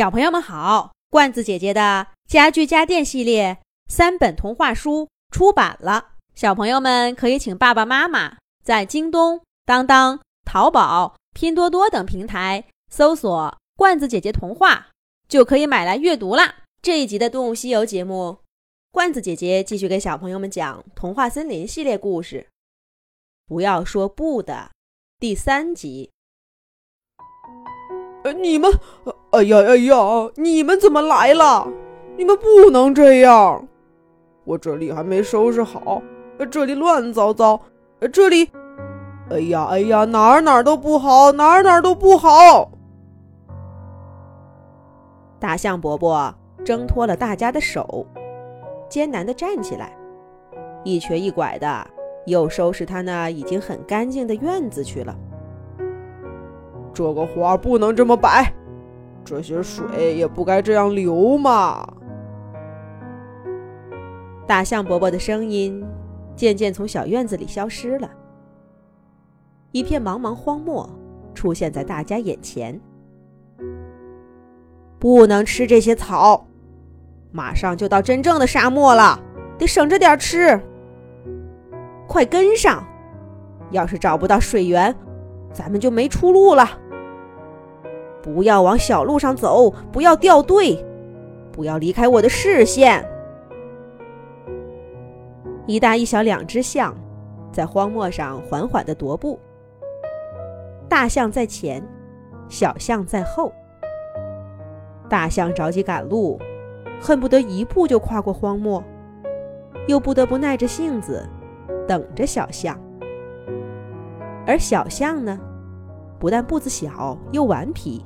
小朋友们好，罐子姐姐的家具家电系列三本童话书出版了，小朋友们可以请爸爸妈妈在京东、当当、淘宝、拼多多等平台搜索“罐子姐姐童话”，就可以买来阅读啦。这一集的《动物西游》节目，罐子姐姐继续给小朋友们讲《童话森林》系列故事，不要说不的第三集。呃，你们，哎呀哎呀，你们怎么来了？你们不能这样！我这里还没收拾好，这里乱糟糟，这里，哎呀哎呀，哪儿哪儿都不好，哪儿哪儿都不好。大象伯伯挣脱了大家的手，艰难地站起来，一瘸一拐的又收拾他那已经很干净的院子去了。这个花不能这么摆，这些水也不该这样流嘛。大象伯伯的声音渐渐从小院子里消失了，一片茫茫荒漠出现在大家眼前。不能吃这些草，马上就到真正的沙漠了，得省着点吃。快跟上，要是找不到水源。咱们就没出路了。不要往小路上走，不要掉队，不要离开我的视线。一大一小两只象，在荒漠上缓缓地踱步。大象在前，小象在后。大象着急赶路，恨不得一步就跨过荒漠，又不得不耐着性子等着小象。而小象呢，不但步子小，又顽皮，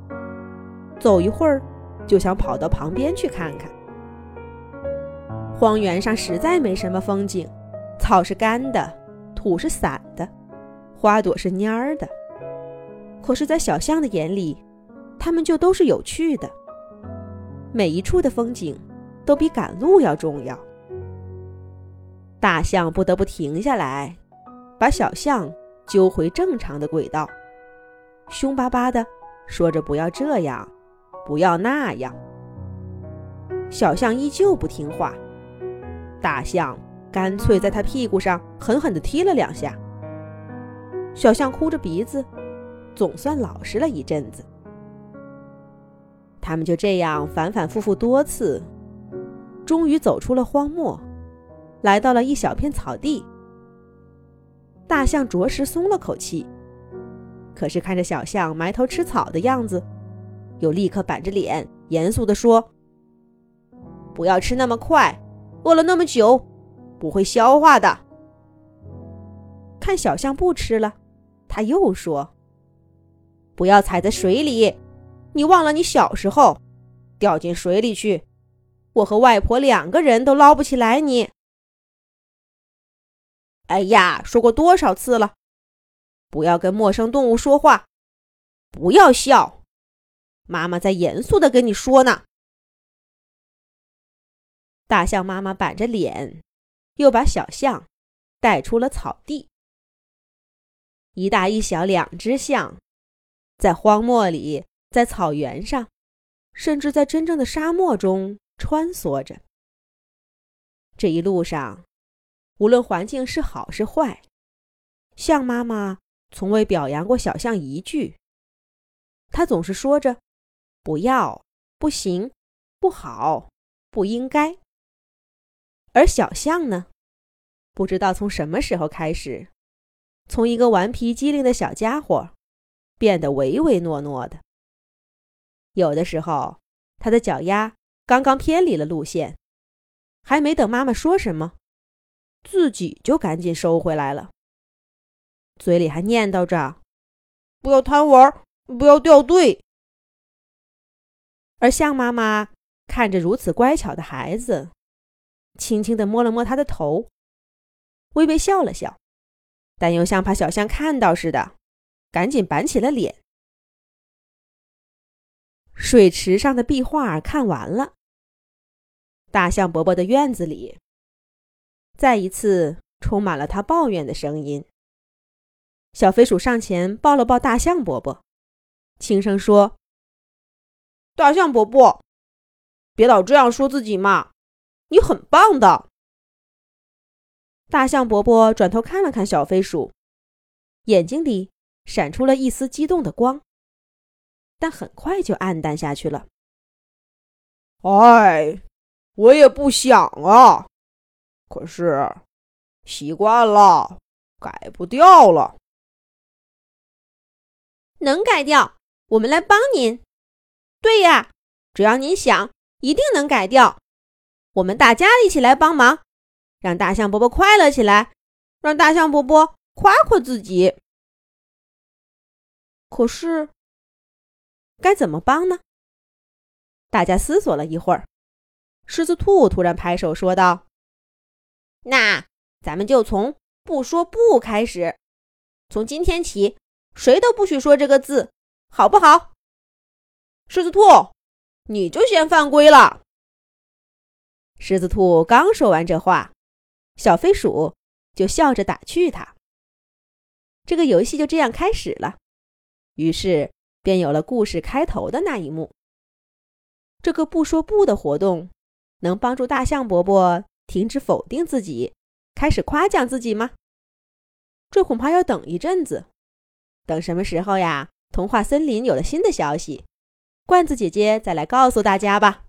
走一会儿就想跑到旁边去看看。荒原上实在没什么风景，草是干的，土是散的，花朵是蔫儿的。可是，在小象的眼里，它们就都是有趣的。每一处的风景，都比赶路要重要。大象不得不停下来，把小象。揪回正常的轨道，凶巴巴的说着：“不要这样，不要那样。”小象依旧不听话，大象干脆在他屁股上狠狠地踢了两下。小象哭着鼻子，总算老实了一阵子。他们就这样反反复复多次，终于走出了荒漠，来到了一小片草地。大象着实松了口气，可是看着小象埋头吃草的样子，又立刻板着脸，严肃地说：“不要吃那么快，饿了那么久，不会消化的。”看小象不吃了，他又说：“不要踩在水里，你忘了你小时候掉进水里去，我和外婆两个人都捞不起来你。”哎呀，说过多少次了，不要跟陌生动物说话，不要笑，妈妈在严肃的跟你说呢。大象妈妈板着脸，又把小象带出了草地。一大一小两只象，在荒漠里，在草原上，甚至在真正的沙漠中穿梭着。这一路上。无论环境是好是坏，象妈妈从未表扬过小象一句。她总是说着“不要”“不行”“不好”“不应该”。而小象呢，不知道从什么时候开始，从一个顽皮机灵的小家伙，变得唯唯诺诺的。有的时候，他的脚丫刚刚偏离了路线，还没等妈妈说什么。自己就赶紧收回来了，嘴里还念叨着：“不要贪玩，不要掉队。”而象妈妈看着如此乖巧的孩子，轻轻地摸了摸他的头，微微笑了笑，但又像怕小象看到似的，赶紧板起了脸。水池上的壁画看完了，大象伯伯的院子里。再一次充满了他抱怨的声音。小飞鼠上前抱了抱大象伯伯，轻声说：“大象伯伯，别老这样说自己嘛，你很棒的。大象伯伯转头看了看小飞鼠，眼睛里闪出了一丝激动的光，但很快就暗淡下去了。哎，我也不想啊，可是习惯了，改不掉了。能改掉，我们来帮您。对呀，只要您想，一定能改掉。我们大家一起来帮忙，让大象伯伯快乐起来，让大象伯伯夸夸自己。可是，该怎么帮呢？大家思索了一会儿，狮子兔突然拍手说道：“那咱们就从不说不开始，从今天起。”谁都不许说这个字，好不好？狮子兔，你就先犯规了。狮子兔刚说完这话，小飞鼠就笑着打趣他。这个游戏就这样开始了，于是便有了故事开头的那一幕。这个不说不的活动，能帮助大象伯伯停止否定自己，开始夸奖自己吗？这恐怕要等一阵子。等什么时候呀？童话森林有了新的消息，罐子姐姐再来告诉大家吧。